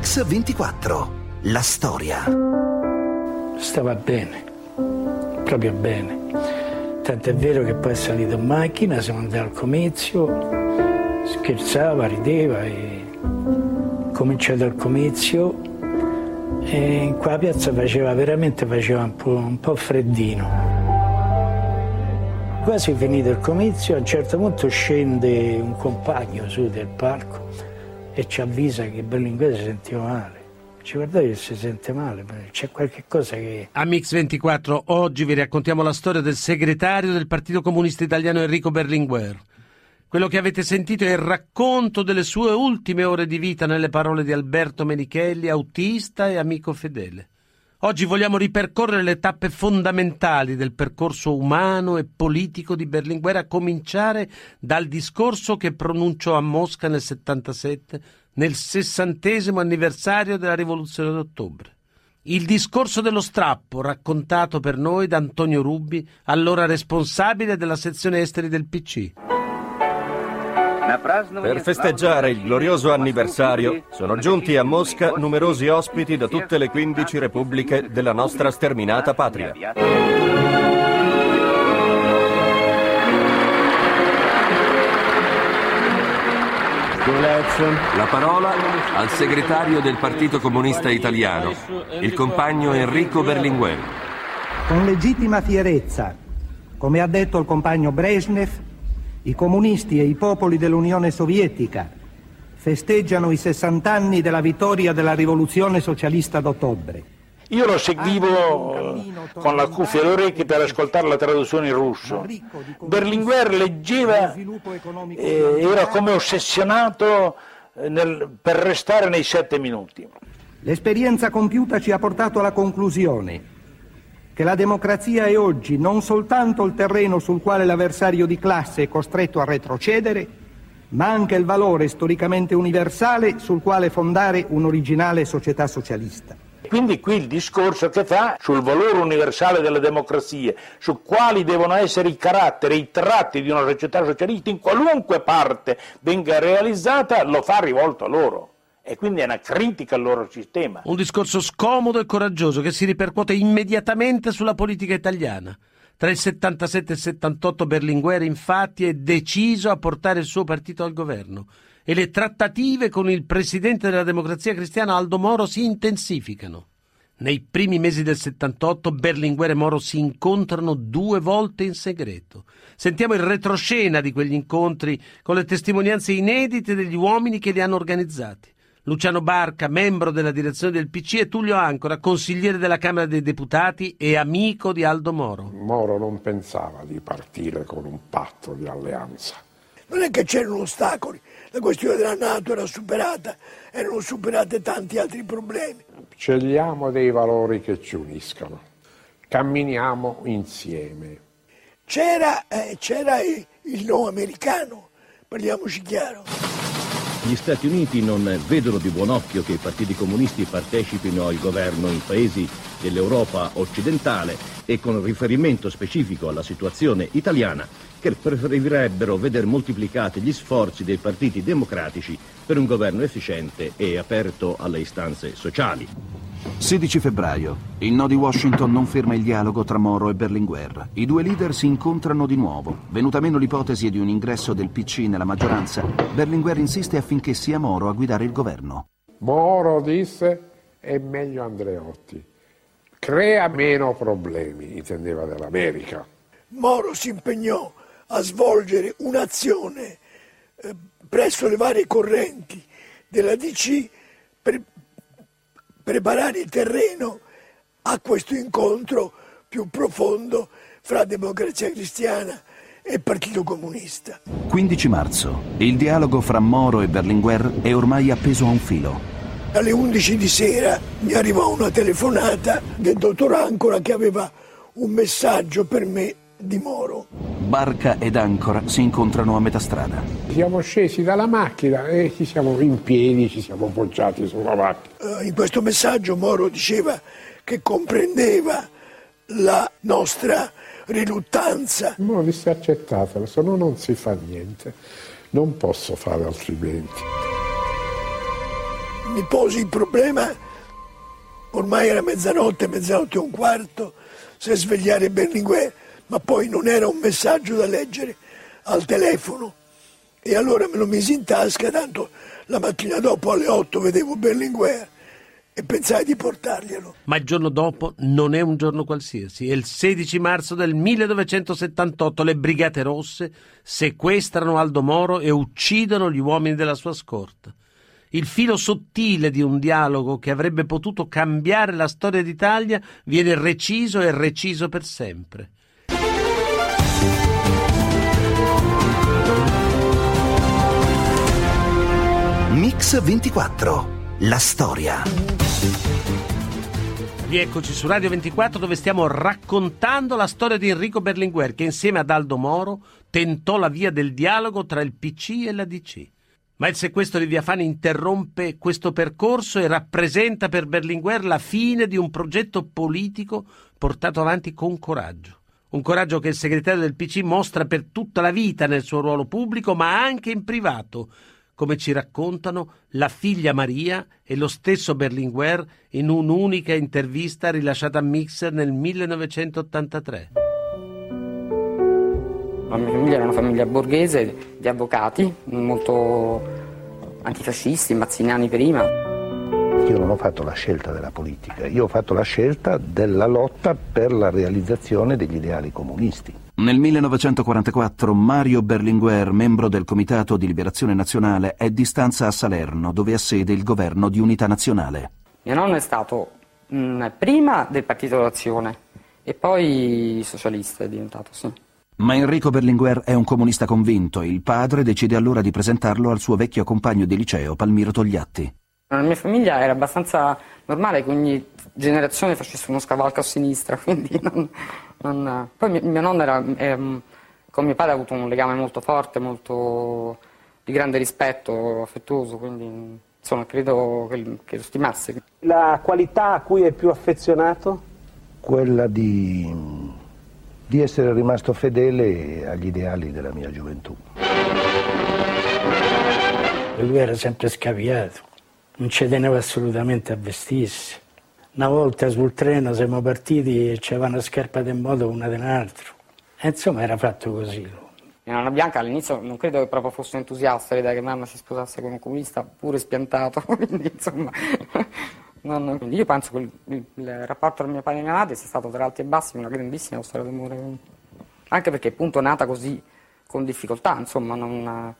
Mix24. La storia. Stava bene, proprio bene. Tanto è vero che poi è salito in macchina, siamo andati al comizio, scherzava, rideva e cominciato il comizio e in quella piazza faceva veramente faceva un po', un po' freddino. Quasi finito il comizio, a un certo punto scende un compagno su del palco e ci avvisa che Berlinguer si sentiva male. Ci guardate che si sente male, c'è qualche cosa che... A Mix24 oggi vi raccontiamo la storia del segretario del Partito Comunista Italiano Enrico Berlinguer. Quello che avete sentito è il racconto delle sue ultime ore di vita nelle parole di Alberto Menichelli, autista e amico fedele. Oggi vogliamo ripercorrere le tappe fondamentali del percorso umano e politico di Berlinguer, a cominciare dal discorso che pronunciò a Mosca nel 77, nel sessantesimo anniversario della Rivoluzione d'ottobre. Il discorso dello strappo, raccontato per noi da Antonio Rubi, allora responsabile della sezione esteri del PC. Per festeggiare il glorioso anniversario sono giunti a Mosca numerosi ospiti da tutte le 15 repubbliche della nostra sterminata patria. La parola al segretario del Partito Comunista Italiano, il compagno Enrico Berlinguer. Con legittima fierezza, come ha detto il compagno Brezhnev, i comunisti e i popoli dell'Unione Sovietica festeggiano i 60 anni della vittoria della rivoluzione socialista d'ottobre. Io lo seguivo con la cuffia alle orecchie per ascoltare la traduzione in russo. Berlinguer leggeva e era come ossessionato eh, nel, per restare nei sette minuti. L'esperienza compiuta ci ha portato alla conclusione che la democrazia è oggi non soltanto il terreno sul quale l'avversario di classe è costretto a retrocedere, ma anche il valore storicamente universale sul quale fondare un'originale società socialista. Quindi qui il discorso che fa sul valore universale della democrazia, su quali devono essere i caratteri, i tratti di una società socialista in qualunque parte venga realizzata, lo fa rivolto a loro e quindi è una critica al loro sistema. Un discorso scomodo e coraggioso che si ripercuote immediatamente sulla politica italiana. Tra il 77 e il 78 Berlinguer infatti è deciso a portare il suo partito al governo e le trattative con il presidente della democrazia cristiana Aldo Moro si intensificano. Nei primi mesi del 78 Berlinguer e Moro si incontrano due volte in segreto. Sentiamo il retroscena di quegli incontri con le testimonianze inedite degli uomini che li hanno organizzati. Luciano Barca, membro della direzione del PC, e Tullio Ancora, consigliere della Camera dei Deputati e amico di Aldo Moro. Moro non pensava di partire con un patto di alleanza. Non è che c'erano ostacoli, la questione della Nato era superata, erano superati tanti altri problemi. Scegliamo dei valori che ci uniscono, camminiamo insieme. C'era, eh, c'era il, il no americano, parliamoci chiaro. Gli Stati Uniti non vedono di buon occhio che i partiti comunisti partecipino al governo in paesi dell'Europa occidentale e con riferimento specifico alla situazione italiana che preferirebbero vedere moltiplicati gli sforzi dei partiti democratici per un governo efficiente e aperto alle istanze sociali. 16 febbraio. Il no di Washington non ferma il dialogo tra Moro e Berlinguer. I due leader si incontrano di nuovo. Venuta meno l'ipotesi di un ingresso del PC nella maggioranza, Berlinguer insiste affinché sia Moro a guidare il governo. Moro disse è meglio Andreotti. Crea meno problemi, intendeva dell'America. Moro si impegnò a svolgere un'azione eh, presso le varie correnti della DC per preparare il terreno a questo incontro più profondo fra democrazia cristiana e Partito Comunista. 15 marzo. Il dialogo fra Moro e Berlinguer è ormai appeso a un filo. Alle 11 di sera mi arrivò una telefonata del dottor Ancora che aveva un messaggio per me di Moro. Barca ed Ancora si incontrano a metà strada. Siamo scesi dalla macchina e ci siamo in piedi, ci siamo poggiati sulla macchina. Uh, in questo messaggio Moro diceva che comprendeva la nostra riluttanza. Moro disse accettatela, se no non si fa niente. Non posso fare altrimenti. mi posi il problema, ormai era mezzanotte, mezzanotte e un quarto, se svegliare Berlinguer, ma poi non era un messaggio da leggere al telefono. E allora me lo misi in tasca, tanto la mattina dopo alle 8 vedevo Berlinguer e pensai di portarglielo. Ma il giorno dopo non è un giorno qualsiasi. È il 16 marzo del 1978 le Brigate Rosse sequestrano Aldo Moro e uccidono gli uomini della sua scorta. Il filo sottile di un dialogo che avrebbe potuto cambiare la storia d'Italia viene reciso e reciso per sempre. Mix 24. La storia. Rieccoci su Radio 24 dove stiamo raccontando la storia di Enrico Berlinguer che insieme ad Aldo Moro tentò la via del dialogo tra il PC e la DC. Ma il sequestro di Via Fani interrompe questo percorso e rappresenta per Berlinguer la fine di un progetto politico portato avanti con coraggio. Un coraggio che il segretario del PC mostra per tutta la vita nel suo ruolo pubblico, ma anche in privato, come ci raccontano la figlia Maria e lo stesso Berlinguer in un'unica intervista rilasciata a Mixer nel 1983. La mia famiglia era una famiglia borghese di avvocati, molto antifascisti, mazziniani prima. Io non ho fatto la scelta della politica, io ho fatto la scelta della lotta per la realizzazione degli ideali comunisti. Nel 1944 Mario Berlinguer, membro del Comitato di Liberazione Nazionale, è di stanza a Salerno, dove ha sede il governo di unità nazionale. Mio nonno è stato mh, prima del Partito d'Azione e poi socialista è diventato, sì. Ma Enrico Berlinguer è un comunista convinto e il padre decide allora di presentarlo al suo vecchio compagno di liceo, Palmiro Togliatti. Nella mia famiglia era abbastanza normale che ogni generazione facesse uno scavalco a sinistra, quindi non, non... Poi mio, mio nonno era, era, con mio padre ha avuto un legame molto forte, molto di grande rispetto, affettuoso, quindi insomma credo che, che lo stimasse. La qualità a cui è più affezionato? Quella di, di essere rimasto fedele agli ideali della mia gioventù. Lui era sempre scaviato non ci teneva assolutamente a vestirsi. Una volta sul treno siamo partiti e c'era una scarpa del modo una dell'altro. E insomma era fatto così. Mia nonna Bianca all'inizio non credo che proprio fosse entusiasta l'idea che mamma si sposasse con un comunista pure spiantato, quindi insomma... Non, quindi io penso che il, il, rapporto tra mio padre e mia madre sia stato tra alti e bassi una grandissima storia d'amore. Anche perché appunto nata così con difficoltà, insomma, non, una,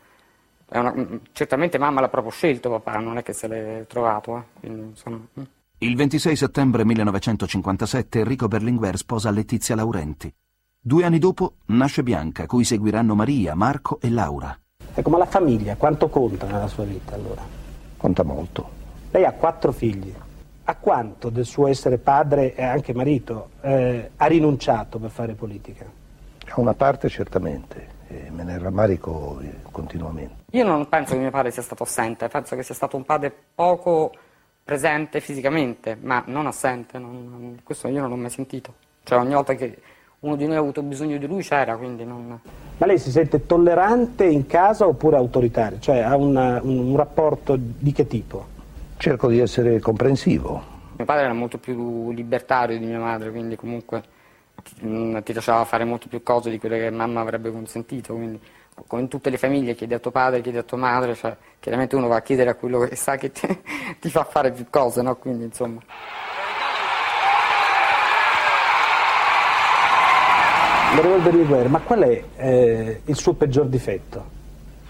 certamente mamma l'ha proprio scelto papà, non è che se l'è trovato. Eh. Quindi, mm. Il 26 settembre 1957 Enrico Berlinguer sposa Letizia Laurenti. Due anni dopo nasce Bianca, cui seguiranno Maria, Marco e Laura. Ecco, ma la famiglia quanto conta nella sua vita allora? Conta molto. Lei ha quattro figli. A quanto del suo essere padre e anche marito eh, ha rinunciato per fare politica? A una parte certamente, e me ne rammarico continuamente. Io non penso che mio padre sia stato assente, penso che sia stato un padre poco presente fisicamente, ma non assente, non, questo io non l'ho mai sentito. Cioè ogni volta che uno di noi ha avuto bisogno di lui c'era, quindi non... Ma lei si sente tollerante in casa oppure autoritario? Cioè ha una, un, un rapporto di che tipo? Cerco di essere comprensivo. Mio padre era molto più libertario di mia madre, quindi comunque ti, ti lasciava fare molto più cose di quelle che mamma avrebbe consentito, quindi come in tutte le famiglie chiedi a tuo padre, chiedi a tua madre, cioè, chiaramente uno va a chiedere a quello che sa che ti, ti fa fare più cose, no? Quindi insomma. Berlinguer, ma qual è eh, il suo peggior difetto?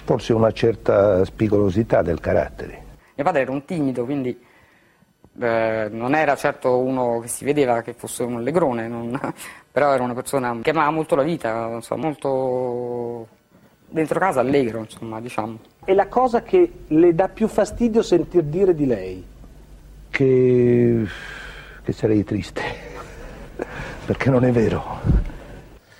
Forse una certa spigolosità del carattere. Mio padre era un timido, quindi eh, non era certo uno che si vedeva che fosse un allegrone, non, però era una persona che amava molto la vita, insomma, molto dentro casa allegro, insomma, diciamo. E la cosa che le dà più fastidio sentir dire di lei? Che, che sarei triste, perché non è vero.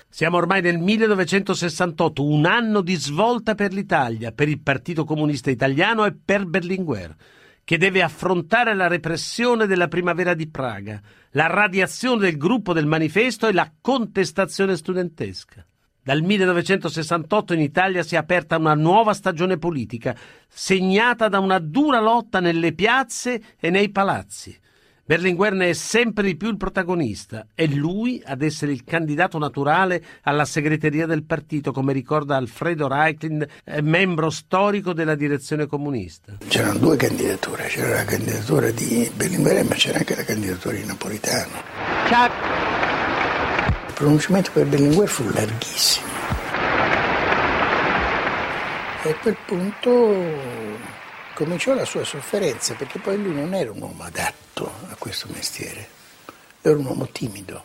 Siamo ormai nel 1968, un anno di svolta per l'Italia, per il Partito Comunista Italiano e per Berlinguer che deve affrontare la repressione della primavera di Praga, la radiazione del gruppo del manifesto e la contestazione studentesca. Dal 1968 in Italia si è aperta una nuova stagione politica, segnata da una dura lotta nelle piazze e nei palazzi. Berlinguer ne è sempre di più il protagonista, è lui ad essere il candidato naturale alla segreteria del partito, come ricorda Alfredo Reichlind, eh, membro storico della direzione comunista. C'erano due candidature, c'era la candidatura di Berlinguer ma c'era anche la candidatura di Napolitano. Ciao pronunciamento per Berlinguer fu larghissimo. E a quel punto cominciò la sua sofferenza, perché poi lui non era un uomo adatto a questo mestiere, era un uomo timido.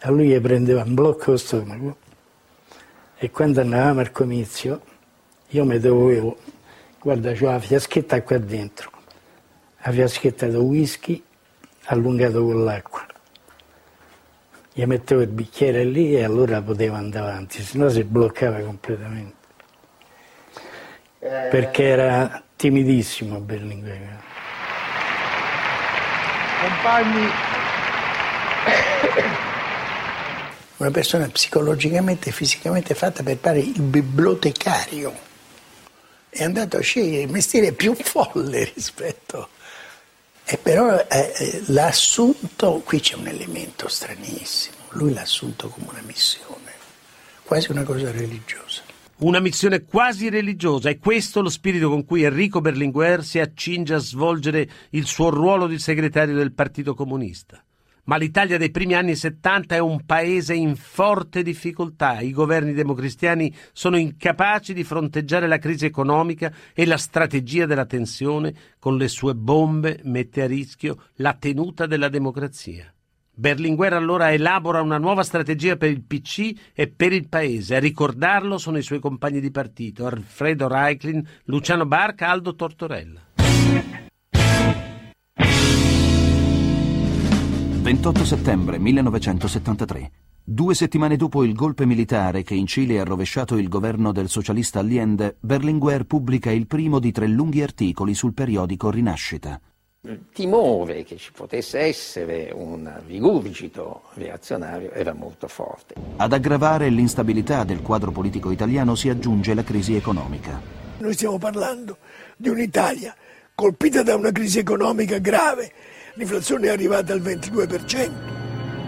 A lui gli prendeva un blocco lo stomaco e quando andavamo al comizio io mi dovevo, guarda, c'ho la fiaschetta qua dentro la fiaschetta da whisky allungato con l'acqua. Gli mettevo il bicchiere lì e allora potevo andare avanti, se no si bloccava completamente. Perché era timidissimo Berlinguer. Compagni. Una persona psicologicamente e fisicamente fatta per fare il bibliotecario. È andato a scegliere il mestiere più folle rispetto e però eh, eh, l'ha assunto, qui c'è un elemento stranissimo, lui l'ha assunto come una missione, quasi una cosa religiosa. Una missione quasi religiosa, è questo lo spirito con cui Enrico Berlinguer si accinge a svolgere il suo ruolo di segretario del Partito Comunista. Ma l'Italia dei primi anni 70 è un paese in forte difficoltà. I governi democristiani sono incapaci di fronteggiare la crisi economica e la strategia della tensione con le sue bombe mette a rischio la tenuta della democrazia. Berlinguer allora elabora una nuova strategia per il PC e per il paese. A ricordarlo sono i suoi compagni di partito, Alfredo Reiklin, Luciano Barca, Aldo Tortorella. 28 settembre 1973. Due settimane dopo il golpe militare che in Cile ha rovesciato il governo del socialista Allende, Berlinguer pubblica il primo di tre lunghi articoli sul periodico Rinascita. Il timore che ci potesse essere un rigurgito reazionario era molto forte. Ad aggravare l'instabilità del quadro politico italiano si aggiunge la crisi economica. Noi stiamo parlando di un'Italia colpita da una crisi economica grave l'inflazione è arrivata al 22%.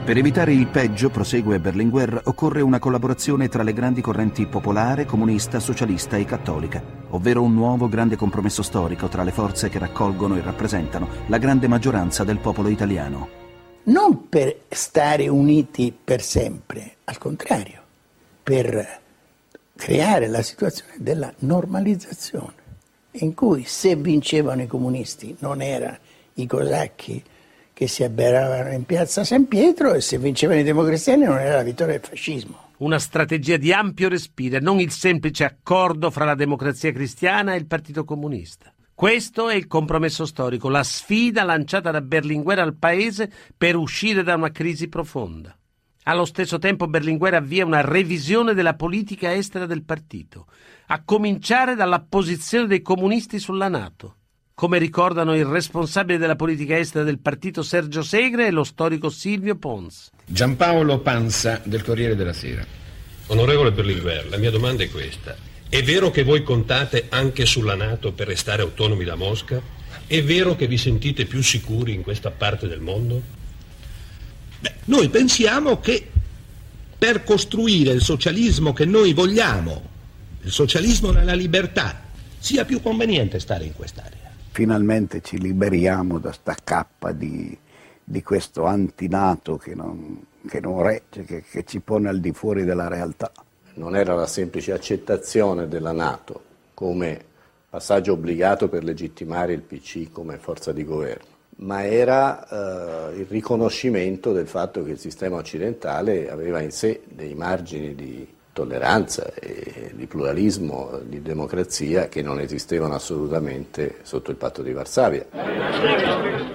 Per evitare il peggio, prosegue Berlinguer, occorre una collaborazione tra le grandi correnti popolare, comunista, socialista e cattolica, ovvero un nuovo grande compromesso storico tra le forze che raccolgono e rappresentano la grande maggioranza del popolo italiano. Non per stare uniti per sempre, al contrario, per creare la situazione della normalizzazione, in cui se vincevano i comunisti non era i cosacchi che si abberavano in piazza San Pietro e se vincevano i democristiani non era la vittoria del fascismo. Una strategia di ampio respiro, non il semplice accordo fra la democrazia cristiana e il Partito Comunista. Questo è il compromesso storico, la sfida lanciata da Berlinguer al paese per uscire da una crisi profonda. Allo stesso tempo Berlinguer avvia una revisione della politica estera del partito, a cominciare dalla posizione dei comunisti sulla Nato come ricordano il responsabile della politica estera del partito Sergio Segre e lo storico Silvio Pons. Giampaolo Panza del Corriere della Sera. Onorevole Berlinguer, la mia domanda è questa. È vero che voi contate anche sulla Nato per restare autonomi da Mosca? È vero che vi sentite più sicuri in questa parte del mondo? Beh, noi pensiamo che per costruire il socialismo che noi vogliamo, il socialismo nella libertà, sia più conveniente stare in quest'area finalmente ci liberiamo da sta cappa di, di questo antinato che non, che non regge, che, che ci pone al di fuori della realtà. Non era la semplice accettazione della Nato come passaggio obbligato per legittimare il PC come forza di governo, ma era eh, il riconoscimento del fatto che il sistema occidentale aveva in sé dei margini di tolleranza e di pluralismo, di democrazia che non esistevano assolutamente sotto il patto di Varsavia.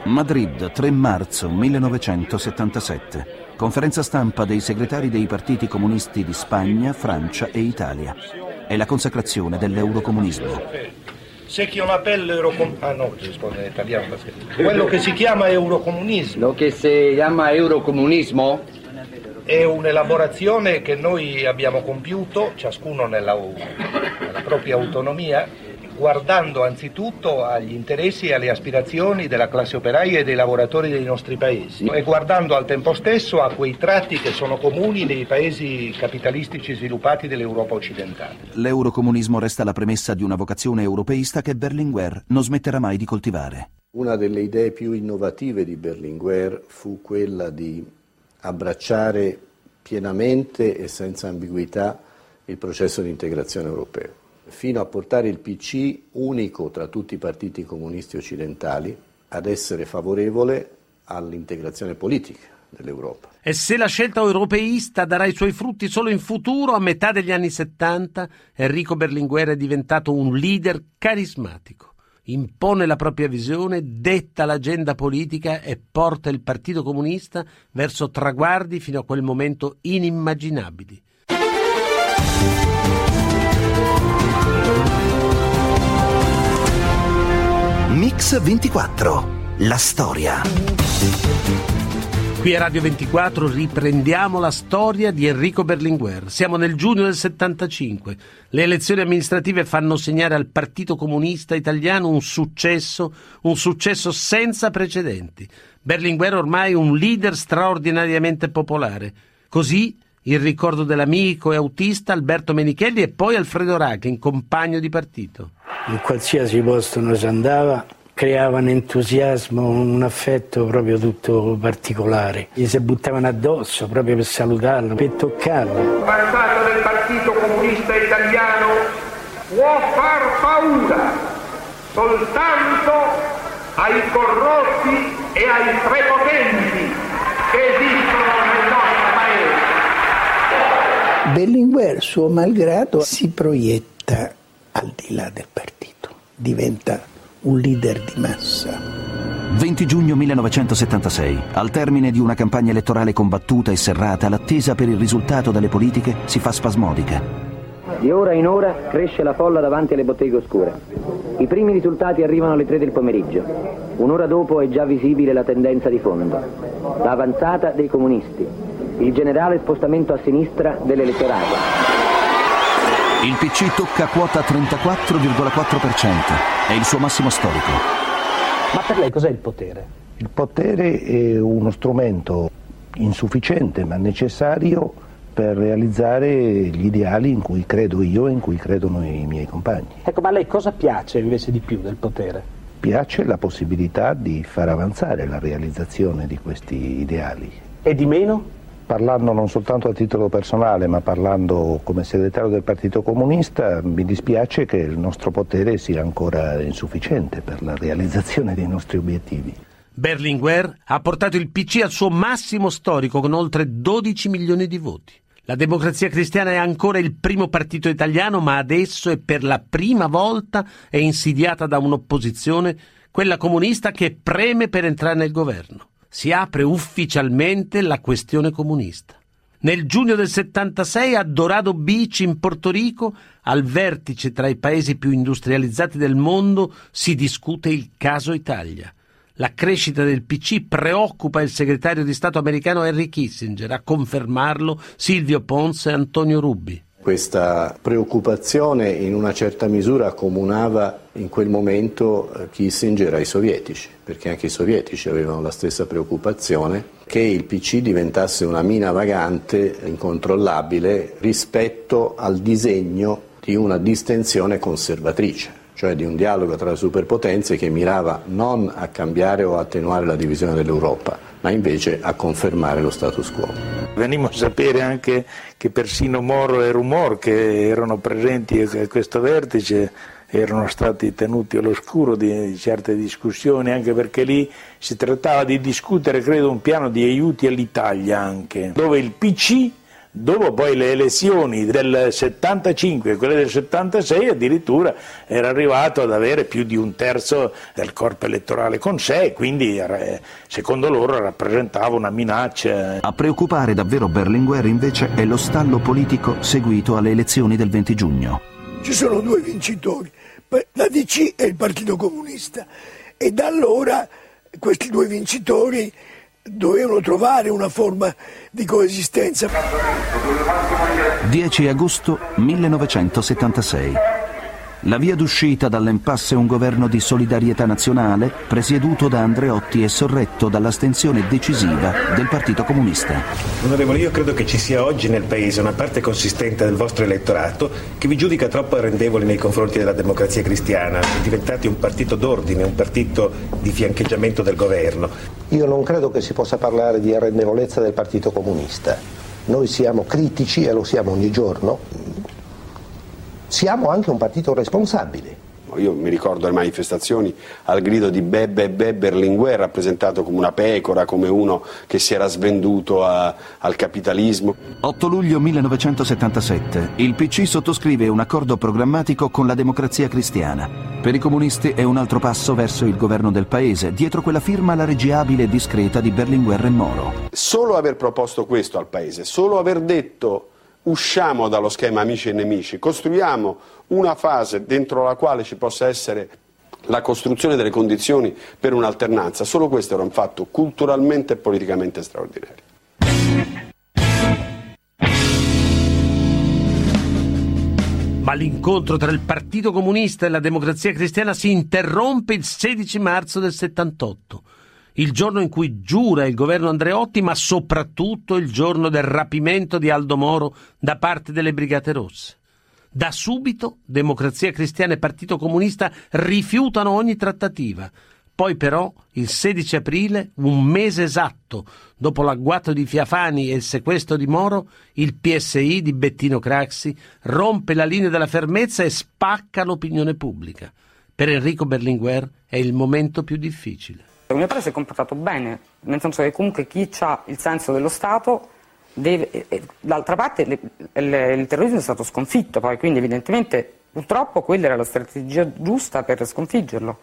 Madrid, 3 marzo 1977. Conferenza stampa dei segretari dei partiti comunisti di Spagna, Francia e Italia. È la consacrazione dell'eurocomunismo. Se chi on appelle eurocom... Ah no, risponde in italiano. Quello che si chiama eurocomunismo. Lo che si chiama eurocomunismo? È un'elaborazione che noi abbiamo compiuto, ciascuno nella, nella propria autonomia, guardando anzitutto agli interessi e alle aspirazioni della classe operaia e dei lavoratori dei nostri paesi e guardando al tempo stesso a quei tratti che sono comuni nei paesi capitalistici sviluppati dell'Europa occidentale. L'eurocomunismo resta la premessa di una vocazione europeista che Berlinguer non smetterà mai di coltivare. Una delle idee più innovative di Berlinguer fu quella di abbracciare pienamente e senza ambiguità il processo di integrazione europeo, fino a portare il PC, unico tra tutti i partiti comunisti occidentali, ad essere favorevole all'integrazione politica dell'Europa. E se la scelta europeista darà i suoi frutti solo in futuro, a metà degli anni 70, Enrico Berlinguer è diventato un leader carismatico impone la propria visione, detta l'agenda politica e porta il Partito Comunista verso traguardi fino a quel momento inimmaginabili. Mix 24. La storia. Qui a Radio 24 riprendiamo la storia di Enrico Berlinguer. Siamo nel giugno del 75. Le elezioni amministrative fanno segnare al Partito Comunista Italiano un successo, un successo senza precedenti. Berlinguer ormai un leader straordinariamente popolare. Così il ricordo dell'amico e autista Alberto Menichelli e poi Alfredo Rachin, compagno di partito. In qualsiasi posto noi si andava creava un entusiasmo, un affetto proprio tutto particolare. Gli si buttavano addosso proprio per salutarlo, per toccarlo. Il passato del Partito Comunista Italiano può far paura soltanto ai corrotti e ai prepotenti che esistono nel nostro paese. Berlinguer, suo malgrado, si proietta al di là del partito, diventa un leader di massa. 20 giugno 1976, al termine di una campagna elettorale combattuta e serrata, l'attesa per il risultato delle politiche si fa spasmodica. Di ora in ora cresce la folla davanti alle botteghe oscure. I primi risultati arrivano alle 3 del pomeriggio. Un'ora dopo è già visibile la tendenza di fondo. L'avanzata dei comunisti. Il generale spostamento a sinistra dell'elettorato. Il PC tocca quota 34,4%, è il suo massimo storico. Ma per lei cos'è il potere? Il potere è uno strumento insufficiente ma necessario per realizzare gli ideali in cui credo io e in cui credono i miei compagni. Ecco, ma a lei cosa piace invece di più del potere? Piace la possibilità di far avanzare la realizzazione di questi ideali. E di meno? Parlando non soltanto a titolo personale, ma parlando come segretario del Partito Comunista, mi dispiace che il nostro potere sia ancora insufficiente per la realizzazione dei nostri obiettivi. Berlinguer ha portato il PC al suo massimo storico con oltre 12 milioni di voti. La democrazia cristiana è ancora il primo partito italiano, ma adesso e per la prima volta è insidiata da un'opposizione, quella comunista che preme per entrare nel governo si apre ufficialmente la questione comunista. Nel giugno del 76 a Dorado Beach in Porto Rico, al vertice tra i paesi più industrializzati del mondo, si discute il caso Italia. La crescita del PC preoccupa il segretario di Stato americano Henry Kissinger, a confermarlo Silvio Ponce e Antonio Rubbi. Questa preoccupazione in una certa misura accomunava in quel momento eh, Kissinger ai sovietici, perché anche i sovietici avevano la stessa preoccupazione che il PC diventasse una mina vagante incontrollabile rispetto al disegno di una distensione conservatrice, cioè di un dialogo tra le superpotenze che mirava non a cambiare o attenuare la divisione dell'Europa, ma invece a confermare lo status quo. Venimmo a sapere anche che persino Moro e Rumor, che erano presenti a questo vertice, erano stati tenuti all'oscuro di certe discussioni, anche perché lì si trattava di discutere, credo, un piano di aiuti all'Italia anche, dove il PC Dopo poi le elezioni del 75 e quelle del 76 addirittura era arrivato ad avere più di un terzo del corpo elettorale con sé, quindi secondo loro rappresentava una minaccia. A preoccupare davvero Berlinguer invece è lo stallo politico seguito alle elezioni del 20 giugno. Ci sono due vincitori, la DC e il Partito Comunista. E da allora questi due vincitori dovevano trovare una forma di coesistenza. 10 agosto 1976. La via d'uscita dall'impasse è un governo di solidarietà nazionale presieduto da Andreotti e sorretto dall'astensione decisiva del Partito Comunista. Onorevole, io credo che ci sia oggi nel Paese una parte consistente del vostro elettorato che vi giudica troppo arrendevoli nei confronti della democrazia cristiana, diventati un partito d'ordine, un partito di fiancheggiamento del governo. Io non credo che si possa parlare di arrendevolezza del Partito Comunista. Noi siamo critici e lo siamo ogni giorno siamo anche un partito responsabile. Io mi ricordo le manifestazioni al grido di Bebbe Bebbe Berlinguer, rappresentato come una pecora, come uno che si era svenduto a, al capitalismo. 8 luglio 1977. Il PC sottoscrive un accordo programmatico con la democrazia cristiana. Per i comunisti è un altro passo verso il governo del paese. Dietro quella firma la regia abile e discreta di Berlinguer e Moro. Solo aver proposto questo al paese, solo aver detto usciamo dallo schema amici e nemici, costruiamo una fase dentro la quale ci possa essere la costruzione delle condizioni per un'alternanza. Solo questo era un fatto culturalmente e politicamente straordinario. Ma l'incontro tra il Partito Comunista e la Democrazia Cristiana si interrompe il 16 marzo del 78 il giorno in cui giura il governo Andreotti, ma soprattutto il giorno del rapimento di Aldo Moro da parte delle Brigate Rosse. Da subito Democrazia Cristiana e Partito Comunista rifiutano ogni trattativa. Poi però, il 16 aprile, un mese esatto dopo l'agguato di Fiafani e il sequestro di Moro, il PSI di Bettino Craxi rompe la linea della fermezza e spacca l'opinione pubblica. Per Enrico Berlinguer è il momento più difficile. Mio padre si è comportato bene, nel senso che comunque chi ha il senso dello Stato deve... D'altra parte le, le, il terrorismo è stato sconfitto poi, quindi evidentemente purtroppo quella era la strategia giusta per sconfiggerlo.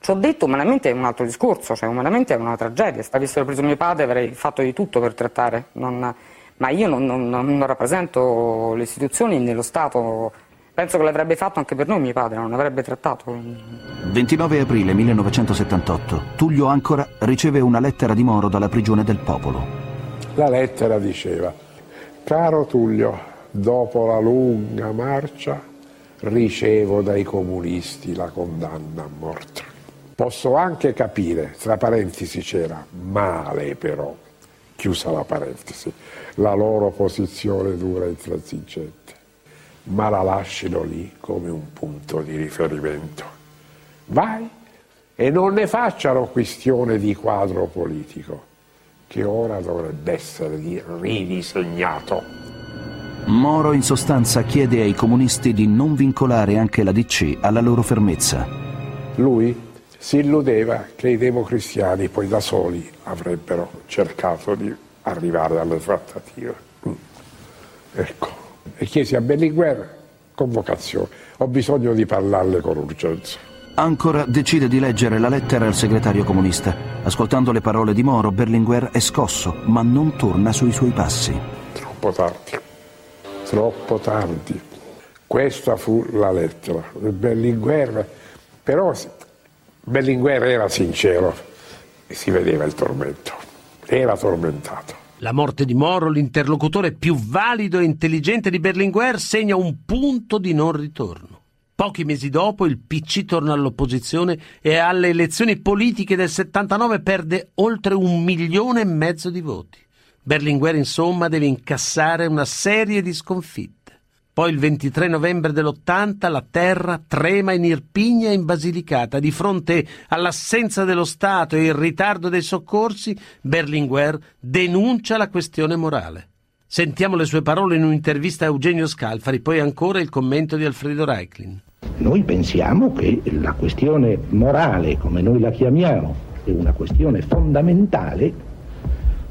Ci ho detto umanamente è un altro discorso, cioè umanamente è una tragedia. Se avessero preso mio padre avrei fatto di tutto per trattare, non, ma io non, non, non rappresento le istituzioni nello Stato Penso che l'avrebbe fatto anche per noi mio padre, non avrebbe trattato. 29 aprile 1978. Tullio Ancora riceve una lettera di Moro dalla prigione del popolo. La lettera diceva, caro Tullio, dopo la lunga marcia ricevo dai comunisti la condanna a morte. Posso anche capire, tra parentesi c'era male però, chiusa la parentesi, la loro posizione dura e intransigente ma la lasciano lì come un punto di riferimento. Vai e non ne facciano questione di quadro politico, che ora dovrebbe essere ridisegnato. Moro in sostanza chiede ai comunisti di non vincolare anche la DC alla loro fermezza. Lui si illudeva che i democristiani poi da soli avrebbero cercato di arrivare alle trattative. Mm. Ecco e chiesi a Berlinguer convocazione. Ho bisogno di parlarle con urgenza. Ancora decide di leggere la lettera al segretario comunista. Ascoltando le parole di Moro, Berlinguer è scosso, ma non torna sui suoi passi. Troppo tardi, troppo tardi. Questa fu la lettera. Berlinguer, però Berlinguer era sincero e si vedeva il tormento. Era tormentato. La morte di Moro, l'interlocutore più valido e intelligente di Berlinguer, segna un punto di non ritorno. Pochi mesi dopo il PC torna all'opposizione e alle elezioni politiche del 79 perde oltre un milione e mezzo di voti. Berlinguer, insomma, deve incassare una serie di sconfitte. Poi il 23 novembre dell'80 la terra trema in Irpigna e in Basilicata. Di fronte all'assenza dello Stato e il ritardo dei soccorsi, Berlinguer denuncia la questione morale. Sentiamo le sue parole in un'intervista a Eugenio Scalfari, poi ancora il commento di Alfredo Reiklin. Noi pensiamo che la questione morale, come noi la chiamiamo, è una questione fondamentale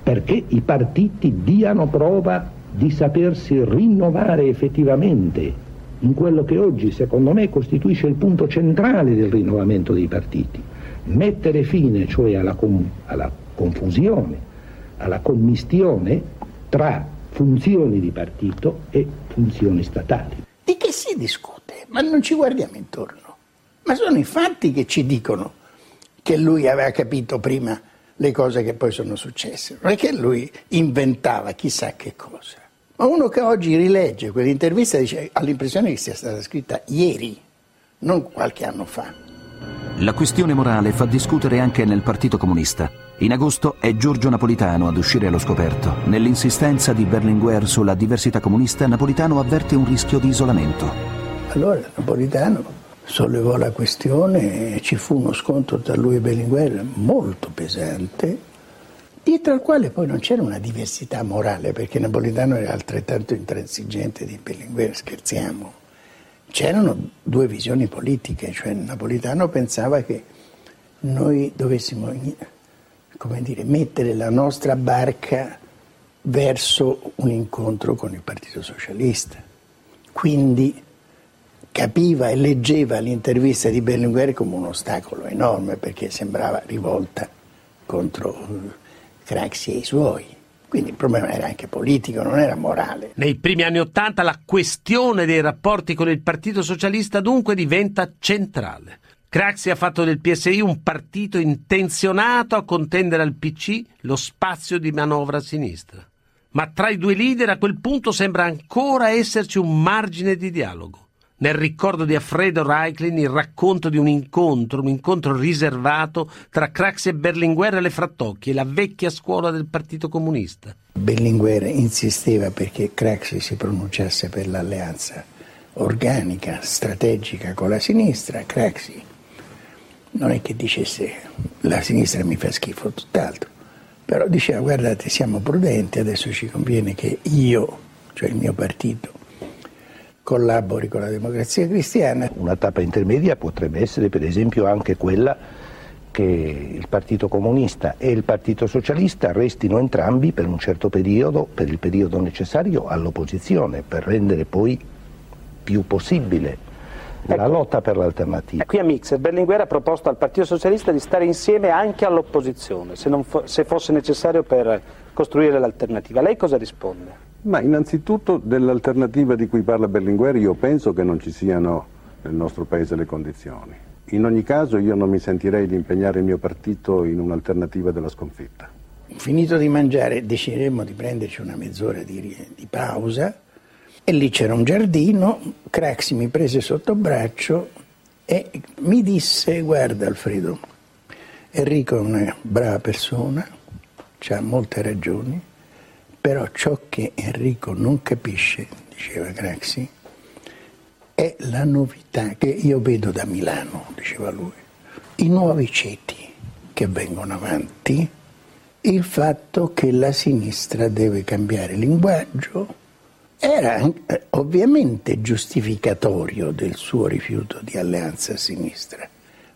perché i partiti diano prova di sapersi rinnovare effettivamente in quello che oggi secondo me costituisce il punto centrale del rinnovamento dei partiti, mettere fine cioè alla, com- alla confusione, alla commistione tra funzioni di partito e funzioni statali. Di che si discute? Ma non ci guardiamo intorno. Ma sono i fatti che ci dicono che lui aveva capito prima le cose che poi sono successe. Non è che lui inventava chissà che cosa. Ma uno che oggi rilegge quell'intervista dice, ha l'impressione che sia stata scritta ieri, non qualche anno fa. La questione morale fa discutere anche nel Partito Comunista. In agosto è Giorgio Napolitano ad uscire allo scoperto. Nell'insistenza di Berlinguer sulla diversità comunista, Napolitano avverte un rischio di isolamento. Allora Napolitano sollevò la questione e ci fu uno scontro tra lui e Berlinguer molto pesante dietro al quale poi non c'era una diversità morale, perché Napolitano era altrettanto intransigente di Berlinguer, scherziamo. C'erano due visioni politiche, cioè Napolitano pensava che noi dovessimo come dire, mettere la nostra barca verso un incontro con il Partito Socialista. Quindi capiva e leggeva l'intervista di Berlinguer come un ostacolo enorme perché sembrava rivolta contro Craxi e i suoi. Quindi il problema era anche politico, non era morale. Nei primi anni Ottanta la questione dei rapporti con il Partito Socialista dunque diventa centrale. Craxi ha fatto del PSI un partito intenzionato a contendere al PC lo spazio di manovra a sinistra. Ma tra i due leader a quel punto sembra ancora esserci un margine di dialogo. Nel ricordo di Alfredo Reiklin il racconto di un incontro, un incontro riservato tra Craxi e Berlinguer e le Frattocchi, la vecchia scuola del Partito Comunista. Berlinguer insisteva perché Craxi si pronunciasse per l'alleanza organica, strategica con la sinistra. Craxi non è che dicesse la sinistra mi fa schifo, tutt'altro, però diceva guardate siamo prudenti, adesso ci conviene che io, cioè il mio partito, collabori con la democrazia cristiana. Una tappa intermedia potrebbe essere per esempio anche quella che il Partito Comunista e il Partito Socialista restino entrambi per un certo periodo, per il periodo necessario, all'opposizione, per rendere poi più possibile la ecco. lotta per l'alternativa. Qui a Mixer Berlinguer ha proposto al Partito Socialista di stare insieme anche all'opposizione, se, fo- se fosse necessario per costruire l'alternativa. Lei cosa risponde? Ma innanzitutto dell'alternativa di cui parla Berlinguer io penso che non ci siano nel nostro Paese le condizioni. In ogni caso io non mi sentirei di impegnare il mio partito in un'alternativa della sconfitta. Finito di mangiare decideremmo di prenderci una mezz'ora di, di pausa e lì c'era un giardino, Craxi mi prese sotto braccio e mi disse guarda Alfredo, Enrico è una brava persona, ha molte ragioni, però ciò che Enrico non capisce, diceva Craxi, è la novità che io vedo da Milano, diceva lui. I nuovi ceti che vengono avanti, il fatto che la sinistra deve cambiare linguaggio, era ovviamente giustificatorio del suo rifiuto di alleanza a sinistra,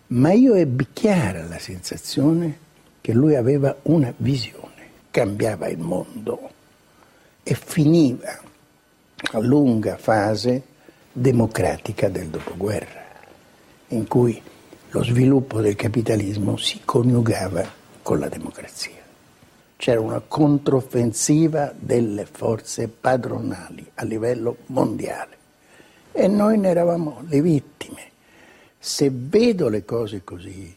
ma io ebbi chiara la sensazione che lui aveva una visione, cambiava il mondo e finiva la lunga fase democratica del dopoguerra, in cui lo sviluppo del capitalismo si coniugava con la democrazia. C'era una controffensiva delle forze padronali a livello mondiale e noi ne eravamo le vittime. Se vedo le cose così,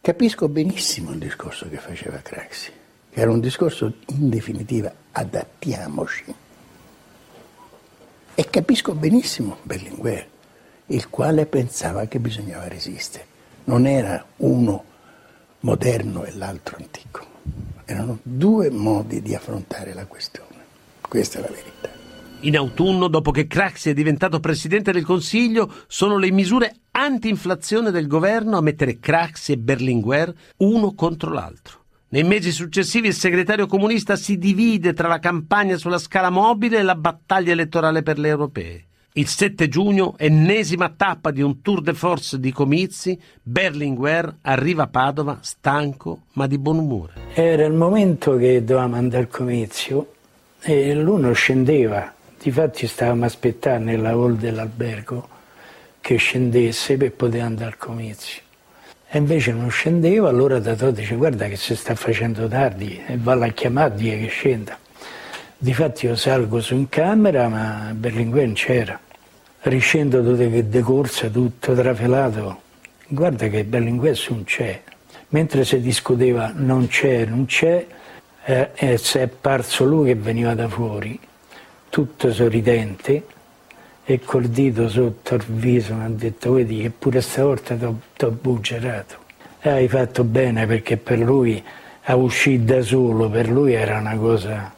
capisco benissimo il discorso che faceva Craxi era un discorso in definitiva adattiamoci. E capisco benissimo Berlinguer, il quale pensava che bisognava resistere. Non era uno moderno e l'altro antico. Erano due modi di affrontare la questione. Questa è la verità. In autunno, dopo che Craxi è diventato presidente del Consiglio, sono le misure anti-inflazione del governo a mettere Craxi e Berlinguer uno contro l'altro. Nei mesi successivi il segretario comunista si divide tra la campagna sulla scala mobile e la battaglia elettorale per le europee. Il 7 giugno, ennesima tappa di un tour de force di comizi, Berlinguer arriva a Padova stanco ma di buon umore. Era il momento che dovevamo andare al comizio e l'uno scendeva. Difatti stavamo aspettando nella hall dell'albergo che scendesse per poter andare al comizio e invece non scendeva, allora Datò dice guarda che si sta facendo tardi e valla a chiamare, dire che scenda. Difatti io salgo su in camera ma Berlinguer non c'era. Riscendo di de corsa tutto trafelato, guarda che Berlinguer non c'è. Mentre si discuteva non c'è, non c'è, eh, e si è apparso lui che veniva da fuori, tutto sorridente e col dito sotto il viso mi ha detto vedi che pure stavolta ti ho buggerato. E hai fatto bene perché per lui a uscire da solo, per lui era una cosa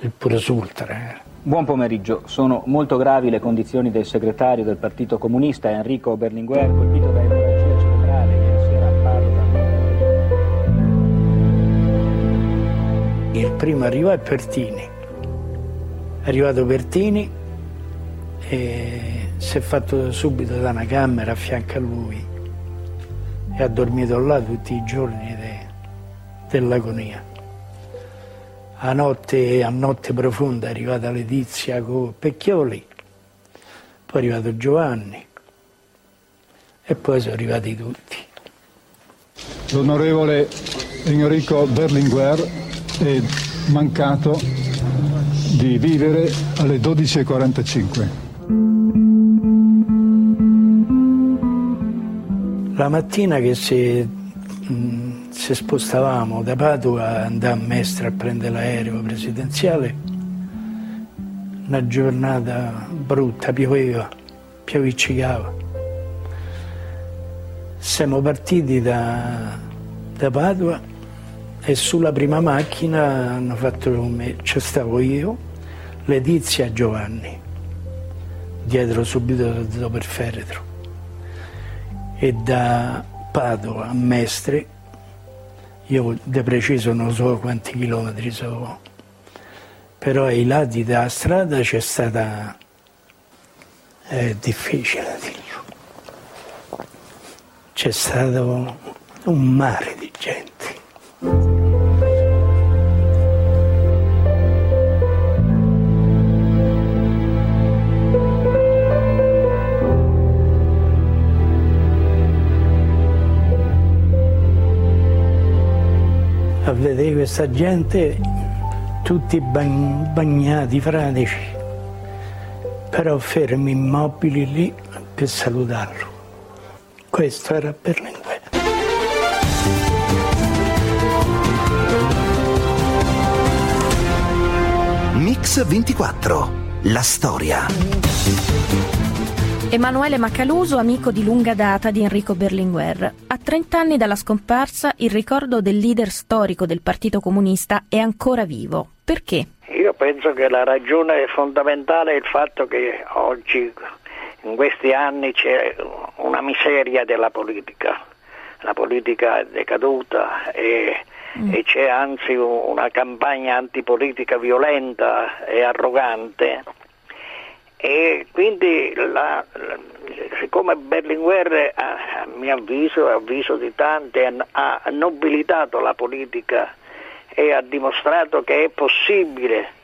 il pure sultra. Eh. Buon pomeriggio, sono molto gravi le condizioni del segretario del Partito Comunista Enrico Berlinguer, colpito da emorragia cerebrale ieri sera a Padova. Il primo arrivò è Pertini. È arrivato Pertini e si è fatto subito da una camera a fianco a lui e ha dormito là tutti i giorni de, dell'agonia. A notte, a notte profonda è arrivata Letizia con Pecchioli, poi è arrivato Giovanni e poi sono arrivati tutti. L'onorevole Enrico Berlinguer è mancato di vivere alle 12.45. La mattina che se, mh, se spostavamo da Padova andare a Mestre a prendere l'aereo presidenziale, una giornata brutta, pioveva, pioviccicava. Siamo partiti da, da Padova e sulla prima macchina hanno fatto come c'è stavo io, Letizia e Giovanni, dietro subito dopo il feretro e da Padova a Mestre, io di preciso non so quanti chilometri sono, però ai lati della strada c'è stata... è difficile dirlo, c'è stato un mare di gente. Questa gente tutti bagn- bagnati, fradici, però fermi immobili lì per salutarlo. Questo era Berlinguer. Mix 24. La storia. Emanuele Macaluso, amico di lunga data di Enrico Berlinguer. A 30 anni dalla scomparsa, il ricordo del leader storico del Partito Comunista è ancora vivo. Perché? Io penso che la ragione fondamentale è il fatto che oggi, in questi anni, c'è una miseria della politica. La politica è decaduta e, mm. e c'è anzi una campagna antipolitica violenta e arrogante e quindi la, la, siccome Berlinguer a, a mio avviso e avviso di tanti ha, ha nobilitato la politica e ha dimostrato che è possibile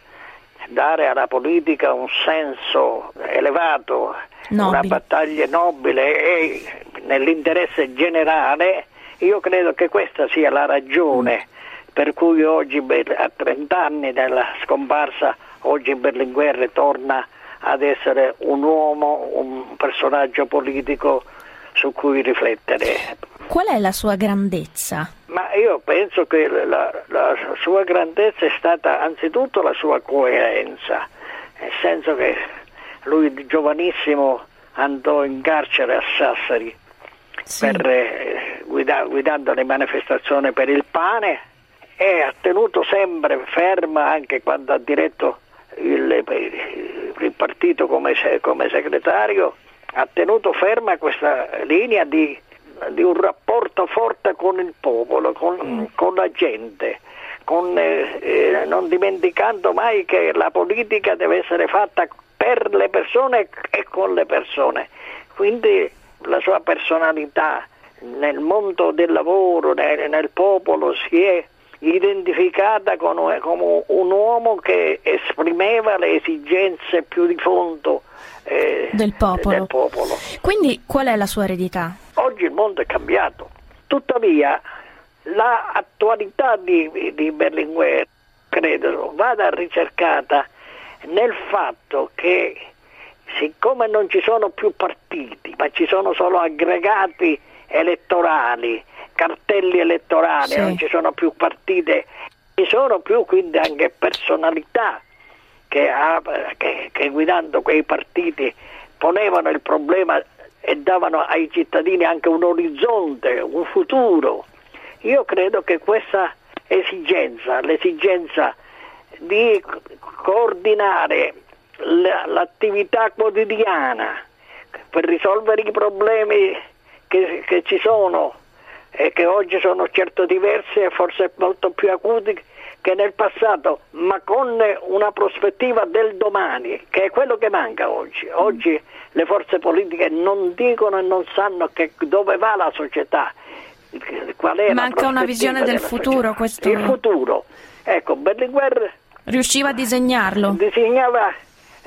dare alla politica un senso elevato, nobile. una battaglia nobile e nell'interesse generale, io credo che questa sia la ragione per cui oggi a 30 anni dalla scomparsa oggi Berlinguer torna ad essere un uomo, un personaggio politico su cui riflettere. Qual è la sua grandezza? Ma io penso che la, la sua grandezza è stata anzitutto la sua coerenza, nel senso che lui giovanissimo andò in carcere a Sassari sì. per, eh, guida, guidando le manifestazioni per il pane e ha tenuto sempre ferma anche quando ha diretto il, il partito come, come, segretario ha tenuto ferma questa linea di, di, un rapporto forte con il popolo, con, mm. con la gente, con, eh, eh, non dimenticando mai che la politica deve essere fatta per le persone e con le persone. Quindi la sua personalità nel mondo del lavoro, nel, nel popolo si è identificata come, un uomo che esprimeva le esigenze più di fondo eh, del, popolo. del popolo. Quindi qual è la sua eredità? Oggi il mondo è cambiato, tuttavia l'attualità di, di Berlinguer credo vada ricercata nel fatto che siccome non ci sono più partiti, ma ci sono solo aggregati elettorali, cartelli elettorali, Sì. non ci sono più partite, ci sono più quindi anche personalità che, ha- che- che guidando quei partiti ponevano il problema e davano ai cittadini anche un orizzonte, un futuro. Io credo che questa esigenza, l'esigenza di coordinare la- l'attività quotidiana per risolvere i problemi che, che ci sono e che oggi sono certo diversi e forse molto più acuti che nel passato, ma con una prospettiva del domani, che è quello che manca oggi. Oggi le forze politiche non dicono e non sanno che- dove va la società. Qual è la Manca una visione del futuro, società. questo- Il futuro. Ecco, Berlinguer Riusciva a disegnarlo? disegnava,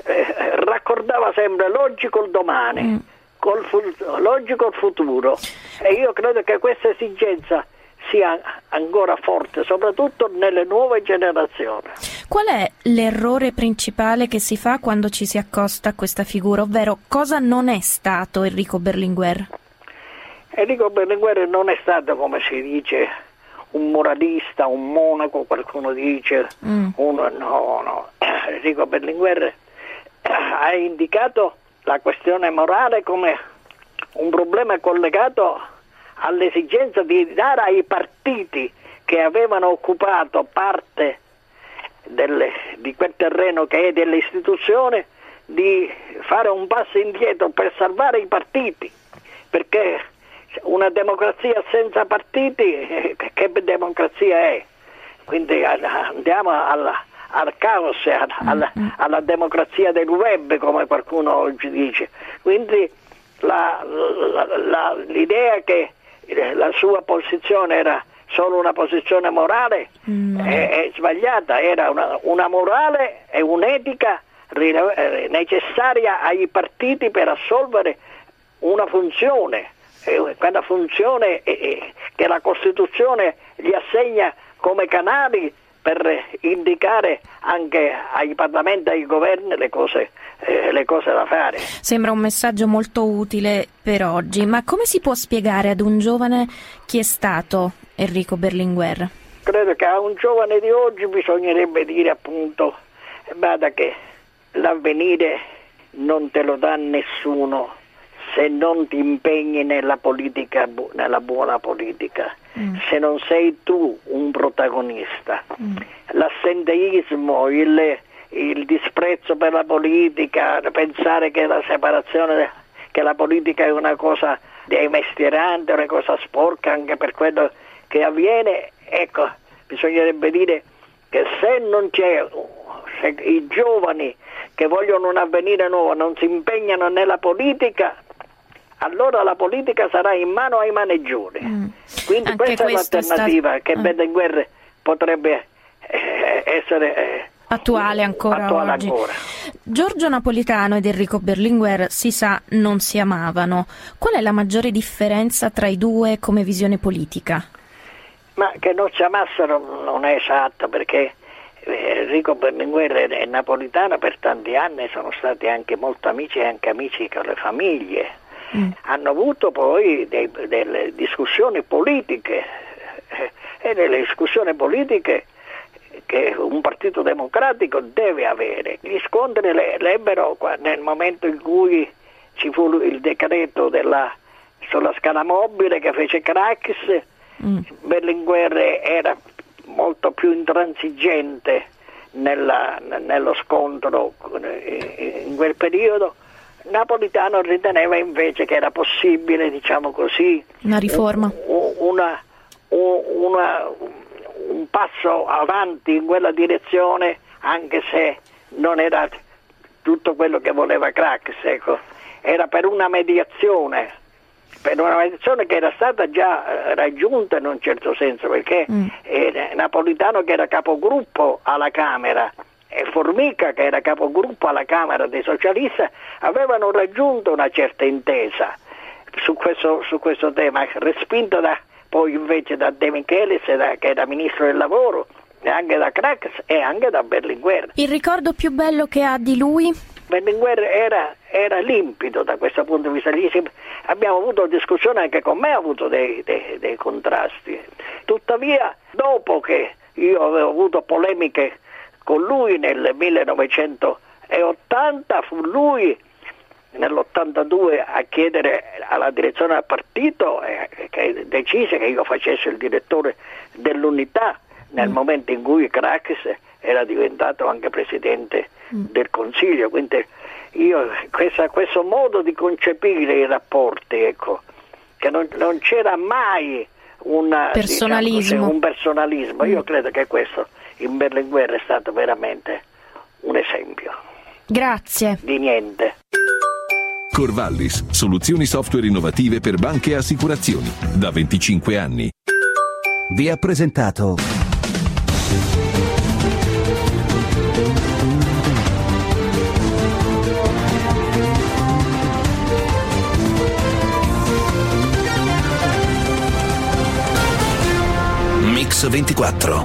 eh, raccordava sempre l'oggi col domani, Mm. Col fu- col futuro. E io credo che questa esigenza sia ancora forte, soprattutto nelle nuove generazioni. Qual è l'errore principale che si fa quando ci si accosta a questa figura, ovvero cosa non è stato Enrico Berlinguer? Enrico Berlinguer non è stato, come si dice, un moralista, un monaco, qualcuno dice, Mm. uno no, no. Enrico Berlinguer ha indicato la questione morale come un problema collegato all'esigenza di dare ai partiti che avevano occupato parte delle- di quel terreno che è delle istituzioni di fare un passo indietro per salvare i partiti, perché una democrazia senza partiti, eh, che democrazia è? Quindi eh, andiamo alla- al caos, e alla, alla- alla democrazia del web, come qualcuno oggi dice. Quindi la- la- la- l'idea che eh, la sua posizione era solo una posizione morale è, è sbagliata, era una, una morale e un'etica rile- eh, necessaria ai partiti per assolvere una funzione, quella funzione eh, che la Costituzione gli assegna come canali per indicare anche ai parlamenti e ai governi le cose, eh, le cose da fare. Sembra un messaggio molto utile per oggi, ma come si può spiegare ad un giovane chi è stato Enrico Berlinguer? Credo che a un giovane di oggi bisognerebbe dire appunto, bada che l'avvenire non te lo dà nessuno se non ti impegni nella politica, nella buona politica, se non sei tu un protagonista. L'assenteismo, il, il disprezzo per la politica, pensare che la separazione, che la politica è una cosa dei mestieranti, una cosa sporca anche per quello che avviene, ecco, bisognerebbe dire che se non c'è, se i giovani che vogliono un avvenire nuovo non si impegnano nella politica, allora la politica sarà in mano ai maneggioni. Quindi Anche questa è l'alternativa stato- che ah. Berlinguer potrebbe eh, essere eh, Attuale ancora attuale oggi. ancora. Giorgio Napolitano ed Enrico Berlinguer si sa non si amavano. Qual è la maggiore differenza tra i due come visione politica? Ma che non si amassero non è esatto perché eh, Enrico Berlinguer e Napolitano per tanti anni sono stati anche molto amici e anche amici con le famiglie. Hanno avuto poi dei- delle discussioni politiche eh, e nelle discussioni politiche che un partito democratico deve avere. Gli scontri le, le ebbero nel momento in cui ci fu il decreto della- sulla scala mobile che fece Crax, Berlinguer era molto più intransigente nella- nello scontro eh, in quel periodo. Napolitano riteneva invece che era possibile, diciamo così, Una riforma? u- una- una- un passo avanti in quella direzione, anche se non era tutto quello che voleva Crax, ecco. era per una mediazione, per una mediazione che era stata già eh, raggiunta in un certo senso, perché eh, Napolitano che era capogruppo alla Camera e Formica che era capogruppo alla Camera dei socialisti avevano raggiunto una certa intesa su questo, su questo tema, respinta da, poi invece da De Michelis, che era ministro del lavoro, e anche da Crax e anche da Berlinguer. Il ricordo più bello che ha di lui? Berlinguer era, era limpido da questo punto di vista. Abbiamo avuto discussioni anche con me, ha avuto dei, dei, dei contrasti. Tuttavia, dopo che io avevo avuto polemiche con lui nel 1980, fu lui nell'82 a chiedere alla direzione del partito eh, che decise che io facessi il direttore dell'unità nel mm. momento in cui Crax era diventato anche presidente mm. del Consiglio. Quindi io questa, questo modo di concepire i rapporti, ecco, che non, non c'era mai una, personalismo. Diciamo, un personalismo. Io mm. credo che questo in Berlinguer è stato veramente un esempio. Grazie. Di niente. Corvallis, soluzioni software innovative per banche e assicurazioni. Da 25 anni. Vi ha presentato Mix 24